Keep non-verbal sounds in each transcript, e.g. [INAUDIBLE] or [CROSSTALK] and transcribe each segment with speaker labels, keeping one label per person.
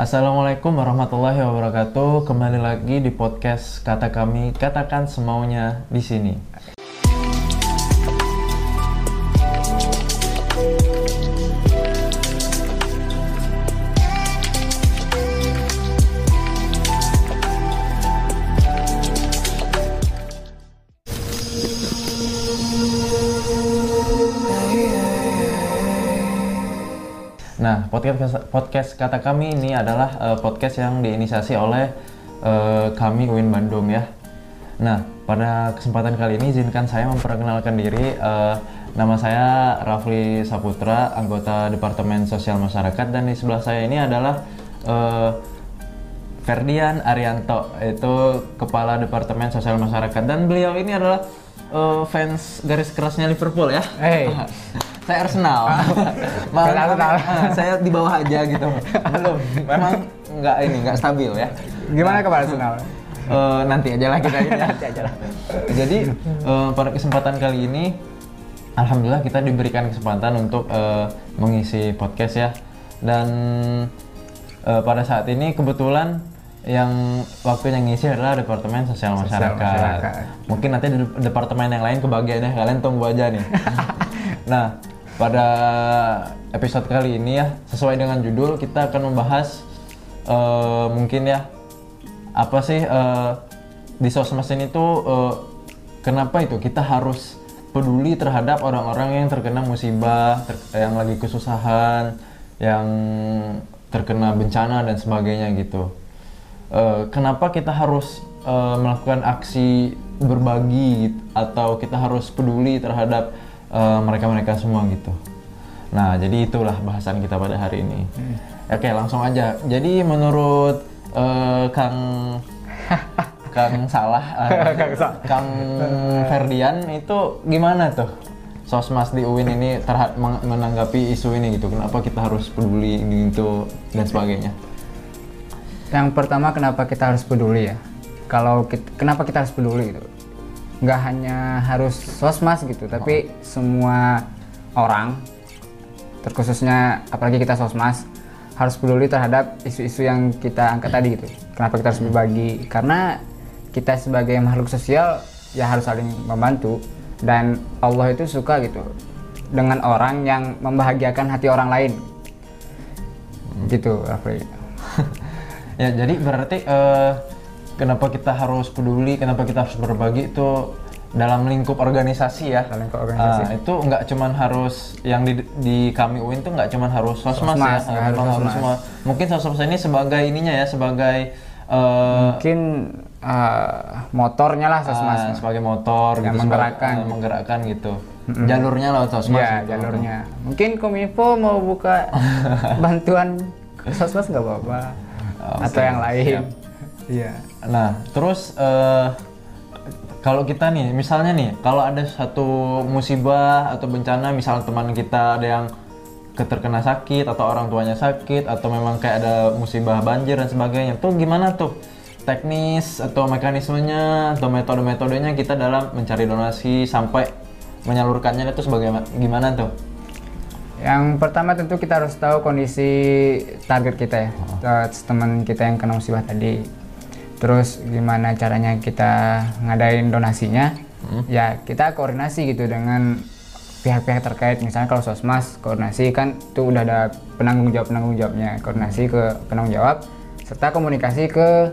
Speaker 1: Assalamualaikum warahmatullahi wabarakatuh. Kembali lagi di podcast kata kami, katakan semaunya di sini. Nah, podcast podcast kata kami ini adalah uh, podcast yang diinisiasi oleh uh, kami UIN Bandung ya. Nah, pada kesempatan kali ini izinkan saya memperkenalkan diri. Uh, nama saya Rafli Saputra, anggota Departemen Sosial Masyarakat dan di sebelah saya ini adalah uh, Ferdian Arianto, itu Kepala Departemen Sosial Masyarakat dan beliau ini adalah uh, fans garis kerasnya Liverpool ya.
Speaker 2: Hey. [LAUGHS]
Speaker 1: saya Arsenal. [LAUGHS] Malah,
Speaker 2: Arsenal. [LAUGHS]
Speaker 1: ah, saya di bawah aja gitu. Belum. Memang nggak ini nggak stabil ya.
Speaker 2: Gimana kabar Arsenal?
Speaker 1: Eh, nanti aja lah kita ini. [LAUGHS]
Speaker 2: Nanti aja lah.
Speaker 1: Jadi eh, pada kesempatan kali ini, alhamdulillah kita diberikan kesempatan untuk eh, mengisi podcast ya. Dan eh, pada saat ini kebetulan yang waktunya ngisi adalah Departemen Sosial Masyarakat.
Speaker 2: Masyarakat.
Speaker 1: Mungkin nanti di departemen yang lain kebagian deh, kalian tunggu aja nih. nah, pada episode kali ini ya, sesuai dengan judul kita akan membahas eh, mungkin ya apa sih eh, di sosmed ini tuh eh, kenapa itu kita harus peduli terhadap orang-orang yang terkena musibah, ter- yang lagi kesusahan, yang terkena bencana dan sebagainya gitu. Eh, kenapa kita harus eh, melakukan aksi berbagi gitu, atau kita harus peduli terhadap eh, mereka-mereka semua gitu. Nah, jadi itulah bahasan kita pada hari ini. Oke, langsung aja. Jadi menurut eh, Kang [LAUGHS] Kang Salah, eh,
Speaker 2: Kang Sa-
Speaker 1: Kang Ferdian itu gimana tuh? Sosmas di UIN ini terhad menanggapi isu ini gitu. Kenapa kita harus peduli gitu dan sebagainya?
Speaker 2: Yang pertama kenapa kita harus peduli ya? Kalau kit- kenapa kita harus peduli gitu? Nggak hanya harus sosmas gitu, tapi semua orang, terkhususnya apalagi kita sosmas, harus peduli terhadap isu-isu yang kita angkat tadi gitu. Kenapa kita harus berbagi? Karena kita sebagai makhluk sosial ya harus saling membantu dan Allah itu suka gitu dengan orang yang membahagiakan hati orang lain. Gitu, Rafli. [LAUGHS]
Speaker 1: ya jadi berarti eh, kenapa kita harus peduli, kenapa kita harus berbagi itu dalam lingkup organisasi ya.
Speaker 2: Dalam lingkup organisasi.
Speaker 1: Ah, itu nggak cuman harus yang di, di kami UIN tuh nggak cuman harus sosmas,
Speaker 2: Sosmas,
Speaker 1: ya,
Speaker 2: harus sosmas.
Speaker 1: semua. Mungkin sosmas ini sebagai ininya ya, sebagai eh,
Speaker 2: mungkin eh, motornya lah sosmas
Speaker 1: ah, sebagai motor
Speaker 2: Yang
Speaker 1: gitu,
Speaker 2: menggerakkan.
Speaker 1: sebagai- ah, menggerakkan gitu. Jalurnya lewat sosmas.
Speaker 2: Iya
Speaker 1: gitu.
Speaker 2: jalurnya mungkin kominfo mau buka [LAUGHS] bantuan sosmas nggak apa-apa
Speaker 1: Oke,
Speaker 2: atau yang lain
Speaker 1: siap.
Speaker 2: Iya.
Speaker 1: Nah, terus eh, kalau kita nih, misalnya nih, kalau ada satu musibah atau bencana, misal teman kita ada yang keterkena sakit atau orang tuanya sakit atau memang kayak ada musibah banjir dan sebagainya, tuh gimana tuh? Teknis atau mekanismenya atau metode-metodenya kita dalam mencari donasi sampai menyalurkannya itu sebagai gimana tuh?
Speaker 2: yang pertama tentu kita harus tahu kondisi target kita ya. Eh, teman kita yang kena musibah tadi terus gimana caranya kita ngadain donasinya ya kita koordinasi gitu dengan pihak-pihak terkait misalnya kalau sosmas koordinasi kan itu udah ada penanggung jawab penanggung jawabnya koordinasi ke penanggung jawab serta komunikasi ke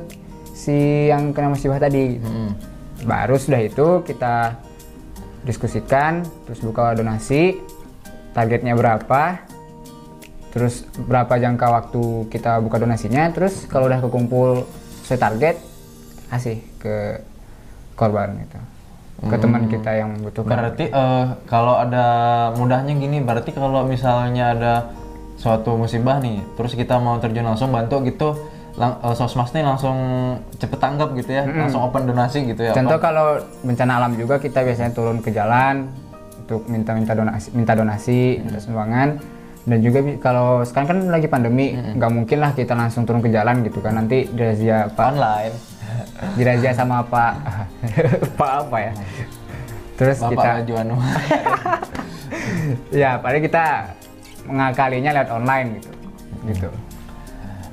Speaker 2: si yang kena musibah tadi.
Speaker 1: Hmm.
Speaker 2: baru sudah itu kita diskusikan terus buka donasi targetnya berapa terus berapa jangka waktu kita buka donasinya terus kalau udah kekumpul sesuai target kasih ke korban gitu. Ke teman kita yang membutuhkan.
Speaker 1: Berarti eh, kalau ada mudahnya gini, berarti kalau misalnya ada suatu musibah nih, terus kita mau terjun langsung bantu gitu, lang, eh, sosmas nih langsung cepet tanggap gitu ya, langsung open donasi gitu ya.
Speaker 2: contoh kalau bencana alam juga kita biasanya turun ke jalan untuk minta-minta donasi minta donasi minta sumbangan dan juga kalau sekarang kan lagi pandemi nggak mungkin lah kita langsung turun ke jalan gitu kan. Nanti dirazia pak
Speaker 1: online.
Speaker 2: dirazia sama pak [LAUGHS] pak apa ya? Terus
Speaker 1: Bapak
Speaker 2: kita
Speaker 1: Laju Anu. [LAUGHS]
Speaker 2: ya paling kita mengakalinya lewat online gitu. Gitu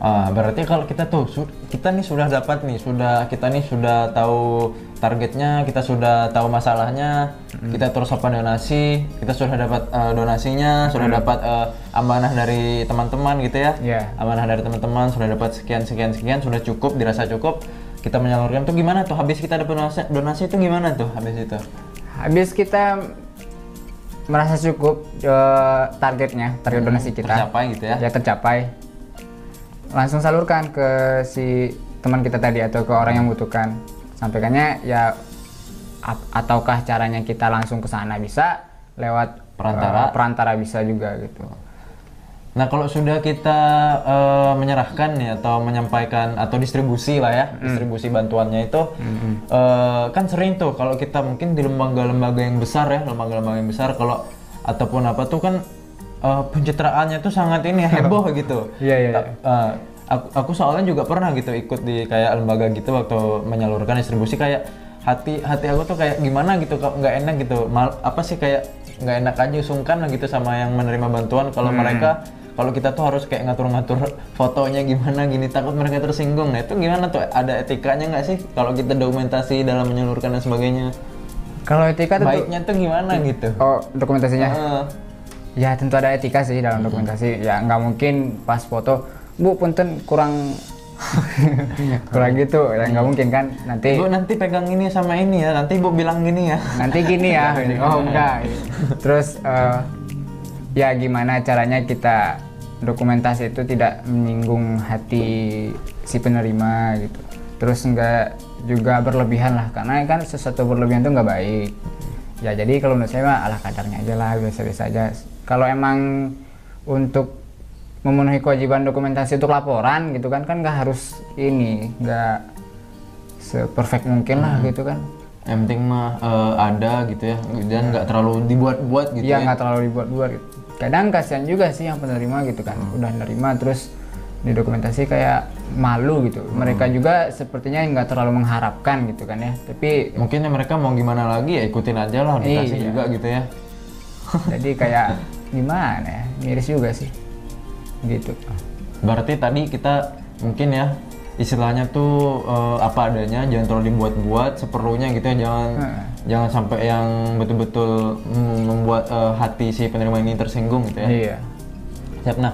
Speaker 1: Ah, berarti kalau kita tuh kita nih sudah dapat nih, sudah kita nih sudah tahu targetnya, kita sudah tahu masalahnya, kita terus apa donasi, kita sudah dapat eh, donasinya, sudah dapat eh, amanah dari teman-teman gitu ya.
Speaker 2: Iya.
Speaker 1: Amanah dari teman-teman sudah dapat sekian sekian sekian sudah cukup, dirasa cukup. Kita menyalurkan tuh gimana tuh? Habis kita dapat donasi, donasi itu gimana tuh habis itu?
Speaker 2: Habis kita merasa cukup eh, targetnya, target donasi kita.
Speaker 1: Tercapai gitu ya.
Speaker 2: Ya tercapai. Langsung salurkan ke si teman kita tadi atau ke orang yang membutuhkan. Sampaikannya ya ataukah caranya kita langsung ke sana bisa lewat
Speaker 1: Perantara.
Speaker 2: eh, perantara bisa juga gitu.
Speaker 1: Nah kalau sudah kita eh, menyerahkan nih atau menyampaikan atau distribusi lah ya distribusi bantuannya itu eh, kan sering tuh kalau kita mungkin di lembaga-lembaga yang besar ya lembaga-lembaga yang besar kalau ataupun apa tuh kan eh, pencitraannya tuh sangat ini ya, heboh gitu.
Speaker 2: Iya, iya,
Speaker 1: eh, aku, aku soalnya juga pernah gitu ikut di kayak lembaga gitu waktu menyalurkan distribusi kayak hati hati aku tuh kayak gimana gitu kok nggak enak gitu. Mal apa sih kayak nggak enak aja sungkan lah gitu sama yang menerima bantuan. Kalau mereka kalau kita tuh harus kayak ngatur-ngatur [LAUGHS] fotonya gimana gini takut mereka tersinggung. Nah itu gimana tuh? Ada etikanya nggak sih kalau kita dokumentasi dalam menyalurkan dan sebagainya?
Speaker 2: Kalau etika tentu
Speaker 1: baiknya tuh gimana gitu?
Speaker 2: Oh dokumentasinya.
Speaker 1: Heeh.
Speaker 2: Ya tentu ada etika sih dalam dokumentasi. Ya nggak mungkin pas foto, bu punten kurang [LAUGHS] kurang gitu. Ya nggak mungkin kan. Nanti
Speaker 1: ibu nanti pegang ini sama ini ya nanti ibu bilang gini ya
Speaker 2: nanti gini ya. [LAUGHS] Oh enggak. Terus eh, ya gimana caranya kita dokumentasi itu tidak menyinggung hati si penerima gitu. Terus enggak juga berlebihan lah karena kan sesuatu berlebihan itu nggak baik. Ya jadi kalau menurut saya mah ala kadarnya aja lah biasa-biasa aja. Kalau emang untuk memenuhi kewajiban dokumentasi untuk laporan gitu kan kan nggak harus ini nggak seperfect mungkin lah gitu kan
Speaker 1: yang penting mah eh, ada gitu ya dan nggak terlalu dibuat-buat gitu
Speaker 2: Iya
Speaker 1: ya
Speaker 2: nggak terlalu dibuat-buat gitu. Kadang kasihan juga sih yang penerima gitu kan, udah nerima terus di dokumentasi kayak malu gitu. Mereka juga sepertinya nggak terlalu mengharapkan gitu kan ya. Tapi
Speaker 1: mungkin ya mereka mau gimana lagi ya ikutin aja lah dikasih
Speaker 2: Iya.
Speaker 1: juga gitu ya
Speaker 2: jadi kayak gimana ya, miris juga sih. Gitu.
Speaker 1: berarti tadi kita mungkin ya istilahnya tuh eh, apa adanya jangan terlalu dibuat-buat seperlunya gitu ya jangan jangan sampai yang betul-betul membuat eh, hati si penerima ini tersinggung gitu ya
Speaker 2: Iya.
Speaker 1: Siap. Nah,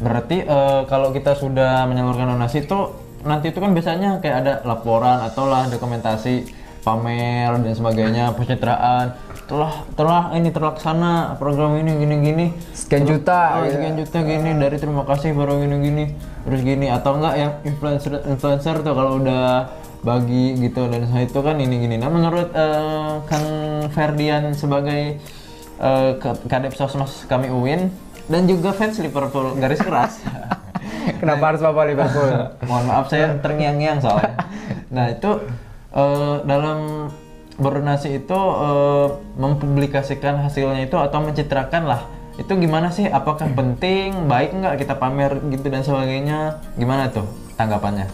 Speaker 1: berarti eh, kalau kita sudah menyalurkan donasi itu nanti itu kan biasanya kayak ada laporan atau lah dokumentasi pamer dan sebagainya, pencitraan. Telah telah ini terlaksana program ini gini gini.
Speaker 2: Sekian juta.
Speaker 1: Oh,
Speaker 2: gitu.
Speaker 1: sekian juta gini dari terima kasih baru gini gini terus gini atau enggak yang influencer influencer tuh kalau udah bagi gitu dan saya itu kan ini gini. Nah menurut eh, Kang Ferdian sebagai Ka- Kadep Sosmas kami UIN dan juga fans Liverpool garis keras. [LAUGHS]
Speaker 2: Kenapa harus bapak Liverpool? [LAUGHS]
Speaker 1: Mohon maaf saya terngiang-ngiang soalnya. [LAUGHS] Nah itu eh, dalam berdonasi itu eh, mempublikasikan hasilnya itu atau mencitrakan lah itu gimana sih? Apakah penting? Baik nggak kita pamer gitu dan sebagainya? Gimana tuh tanggapannya?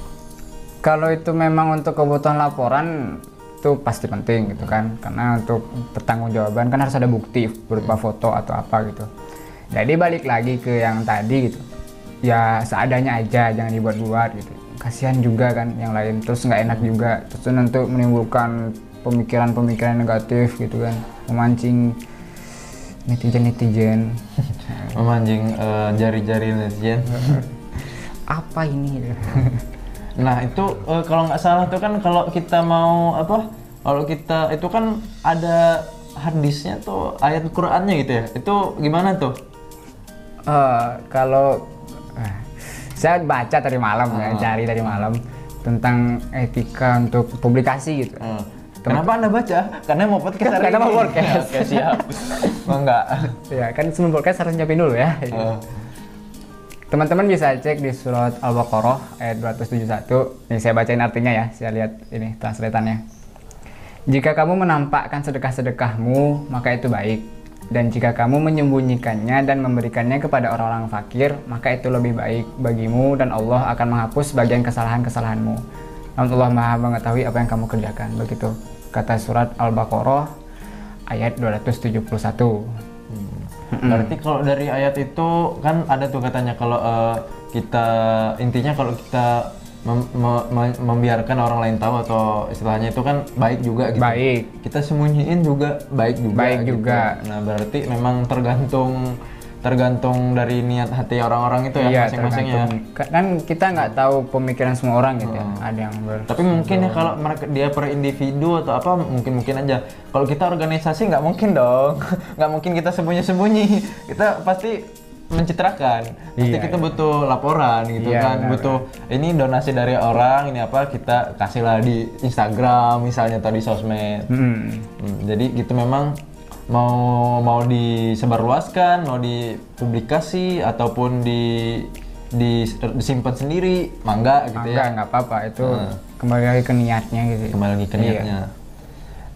Speaker 2: Kalau itu memang untuk kebutuhan laporan itu pasti penting gitu kan karena untuk pertanggungjawaban kan harus ada bukti berupa foto atau apa gitu jadi balik lagi ke yang tadi gitu ya seadanya aja jangan dibuat-buat gitu kasihan juga kan yang lain terus nggak enak juga terus nanti menimbulkan pemikiran-pemikiran negatif gitu kan memancing netizen-netizen [LAUGHS]
Speaker 1: Memanjing eh, jari-jari netizen. [LAUGHS]
Speaker 2: apa ini
Speaker 1: Nah itu eh, kalau nggak salah tuh kan kalau kita mau apa? Kalau kita itu kan ada hadisnya tuh ayat Qur'annya gitu ya. Itu gimana tuh?
Speaker 2: Eh, kalau eh, saya baca tadi malam ya, cari dari malam tentang etika untuk publikasi gitu.
Speaker 1: Eh, Kenapa anda baca? Karena mau podcast hari
Speaker 2: Karena mau
Speaker 1: ini.
Speaker 2: podcast.
Speaker 1: Oke siap. [LAUGHS] oh enggak.
Speaker 2: Ya kan sebelum podcast harus nyiapin dulu ya.
Speaker 1: Eh,
Speaker 2: Teman-teman bisa cek di surat Al-Baqarah ayat 271. Nih saya bacain artinya ya, saya lihat ini translatannya. Jika kamu menampakkan sedekah-sedekahmu, maka itu baik. Dan jika kamu menyembunyikannya dan memberikannya kepada orang-orang fakir, maka itu lebih baik bagimu dan Allah akan menghapus bagian kesalahan-kesalahanmu. Namun Allah Maha mengetahui apa yang kamu kerjakan. Begitu kata surat Al-Baqarah ayat 271.
Speaker 1: Berarti kalau dari ayat itu kan ada tuh katanya kalau eh, kita intinya kalau kita mem- me- me- membiarkan orang lain tahu atau istilahnya itu kan baik juga gitu.
Speaker 2: Baik.
Speaker 1: Kita sembunyiin juga baik juga.
Speaker 2: Baik
Speaker 1: gitu.
Speaker 2: juga.
Speaker 1: Nah berarti memang tergantung tergantung dari niat hati orang-orang itu ya
Speaker 2: Iya,
Speaker 1: masing-masing ya.
Speaker 2: Kan kita nggak tahu pemikiran semua orang gitu ya. Ada yang ber
Speaker 1: Tapi mungkin ya kalau mereka dia per individu atau apa mungkin mungkin aja. Kalau kita organisasi nggak mungkin dong, [LAUGHS] nggak mungkin kita sembunyi-sembunyi. Kita pasti mencitrakan. Pasti
Speaker 2: Iya,
Speaker 1: kita
Speaker 2: iya.
Speaker 1: butuh laporan gitu
Speaker 2: Iya,
Speaker 1: kan,
Speaker 2: benar,
Speaker 1: butuh ini donasi dari orang, ini apa kita kasihlah di Instagram misalnya tadi sosmed.
Speaker 2: Hmm.
Speaker 1: Hmm, jadi gitu memang mau mau disebarluaskan, mau dipublikasi ataupun di di disimpan sendiri, mangga gitu ya.
Speaker 2: Enggak, nggak apa-apa. Itu kembali lagi ke niatnya gitu.
Speaker 1: kembali lagi ke
Speaker 2: Iya.
Speaker 1: niatnya.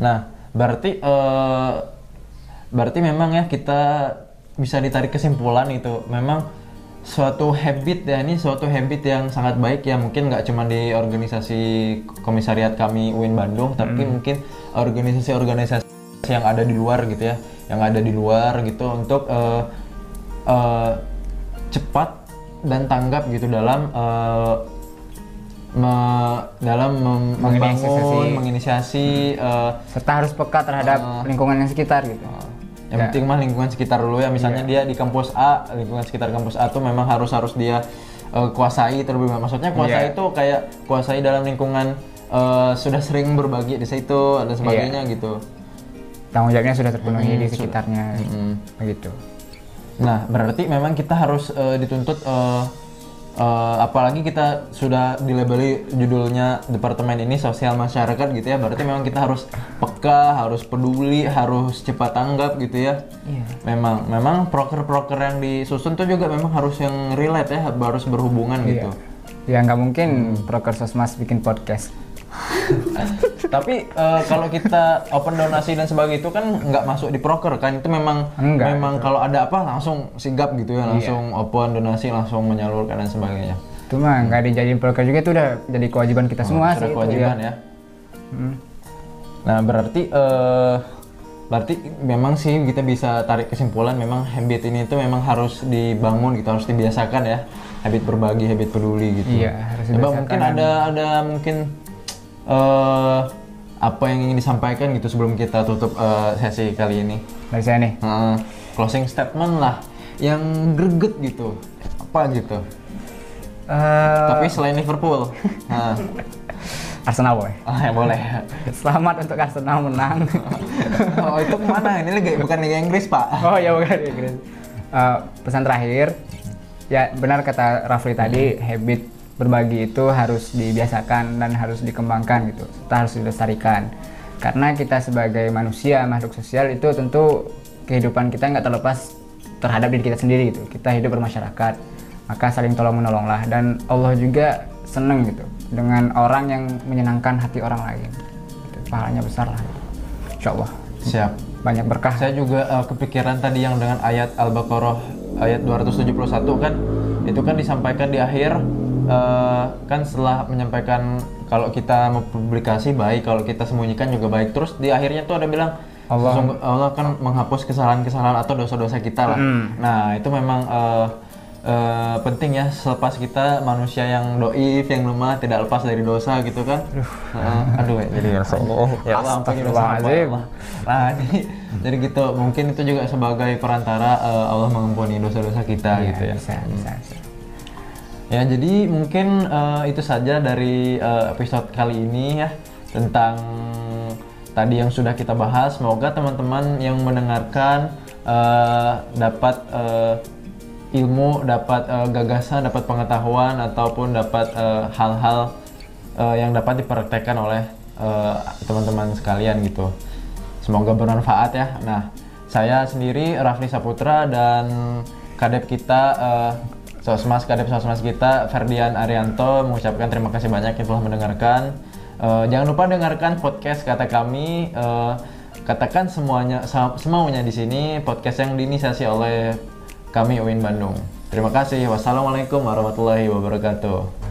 Speaker 1: Nah, berarti eh, berarti memang ya kita bisa ditarik kesimpulan itu memang suatu habit ya ini suatu habit yang sangat baik ya mungkin nggak cuma di organisasi komisariat kami UIN Bandung tapi mungkin organisasi-organisasi yang ada di luar gitu ya yang ada di luar gitu untuk eh, eh, cepat dan tanggap gitu dalam eh, me- dalam mem-
Speaker 2: Menginisiasi.
Speaker 1: membangun menginisiasi eh,
Speaker 2: Serta harus peka terhadap
Speaker 1: Ah.
Speaker 2: lingkungan yang sekitar gitu.
Speaker 1: yang penting mah lingkungan sekitar dulu ya misalnya dia di kampus A lingkungan sekitar kampus A tuh memang harus harus dia eh, kuasai terlebih dahulu. maksudnya kuasai
Speaker 2: Iya.
Speaker 1: itu kayak kuasai dalam lingkungan eh, sudah sering berbagi di situ dan sebagainya gitu
Speaker 2: Tanggung jawabnya sudah terpenuhi di sekitarnya.
Speaker 1: Mm.
Speaker 2: Begitu.
Speaker 1: Nah, berarti memang kita harus eh, dituntut eh, eh, apalagi kita sudah dilabeli judulnya departemen ini sosial masyarakat gitu ya. Berarti memang kita harus peka, harus peduli, harus cepat tanggap gitu ya.
Speaker 2: Iya.
Speaker 1: Memang memang proker-proker yang disusun tuh juga memang harus yang relate ya, harus berhubungan gitu.
Speaker 2: Ya nggak mungkin proker sosmas bikin podcast. [LAUGHS] [LAUGHS]
Speaker 1: Tapi eh, kalau kita open donasi dan sebagainya itu kan nggak masuk di proker kan itu memang
Speaker 2: Enggak,
Speaker 1: memang kalau ada apa langsung sigap gitu ya langsung open donasi langsung menyalurkan dan sebagainya.
Speaker 2: Itu mah nggak dijadiin proker juga itu udah jadi kewajiban kita semua
Speaker 1: Sudah
Speaker 2: sih.
Speaker 1: kewajiban
Speaker 2: ya.
Speaker 1: ya. Nah berarti eh berarti memang sih kita bisa tarik kesimpulan memang habit ini itu memang harus dibangun gitu harus dibiasakan ya habit berbagi habit peduli gitu.
Speaker 2: Iya, harus
Speaker 1: Coba mungkin ada ada mungkin eh apa yang ingin disampaikan gitu sebelum kita tutup eh, sesi kali ini.
Speaker 2: Dari saya nih.
Speaker 1: Eh, closing statement lah yang greget gitu apa gitu.
Speaker 2: Eh,
Speaker 1: Tapi selain Liverpool. [LAUGHS] Nah,
Speaker 2: Arsenal boy.
Speaker 1: ah, ya boleh.
Speaker 2: Selamat untuk Arsenal menang. [LAUGHS]
Speaker 1: oh itu ke mana? Ini liga bukan Liga Inggris pak. [LAUGHS]
Speaker 2: oh ya bukan Inggris. Eh, pesan terakhir, ya benar kata Rafli tadi, habit berbagi itu harus dibiasakan dan harus dikembangkan gitu. Kita harus dilestarikan. Karena kita sebagai manusia, makhluk sosial itu tentu kehidupan kita nggak terlepas terhadap diri kita sendiri gitu. Kita hidup bermasyarakat, maka saling tolong menolonglah. Dan Allah juga seneng gitu dengan orang yang menyenangkan hati orang lain. Gitu. Pahalanya besar lah. Gitu. Insya Allah
Speaker 1: Siap.
Speaker 2: banyak berkah.
Speaker 1: Saya juga eh, kepikiran tadi yang dengan ayat Al-Baqarah ayat 271 kan itu kan disampaikan di akhir eh, kan setelah menyampaikan kalau kita mempublikasi baik kalau kita sembunyikan juga baik terus di akhirnya tuh ada bilang
Speaker 2: Allah-
Speaker 1: Allah kan menghapus kesalahan-kesalahan atau dosa-dosa kita lah. Nah itu memang eh, eh, penting ya selepas kita manusia yang doif yang lemah tidak lepas dari dosa gitu kan. Heeh. aduh ya jadi ya Allah. Ya Allah
Speaker 2: Astagfirullahaladzim.
Speaker 1: Nah, [LAUGHS] jadi, jadi gitu. Mungkin itu juga sebagai perantara eh, Allah mengampuni dosa-dosa kita
Speaker 2: Iya,
Speaker 1: gitu ya.
Speaker 2: bisa, bisa, bisa.
Speaker 1: Ya, jadi mungkin eh, itu saja dari eh, episode kali ini ya tentang tadi yang sudah kita bahas. Semoga teman-teman yang mendengarkan eh, dapat eh, ilmu, dapat eh, gagasan, dapat pengetahuan ataupun dapat hal-hal eh, yang dapat dipraktekkan oleh eh, teman-teman sekalian gitu. Semoga bermanfaat ya. Nah, saya sendiri Rafli Saputra dan kadep kita eh, Sosmas kadep Sosmas kita Ferdian Arianto mengucapkan terima kasih banyak yang telah mendengarkan. Eh, jangan lupa dengarkan podcast kata kami. eh, katakan semuanya semaunya di sini podcast yang diinisiasi oleh kami UIN Bandung. Terima kasih. Wassalamualaikum warahmatullahi wabarakatuh.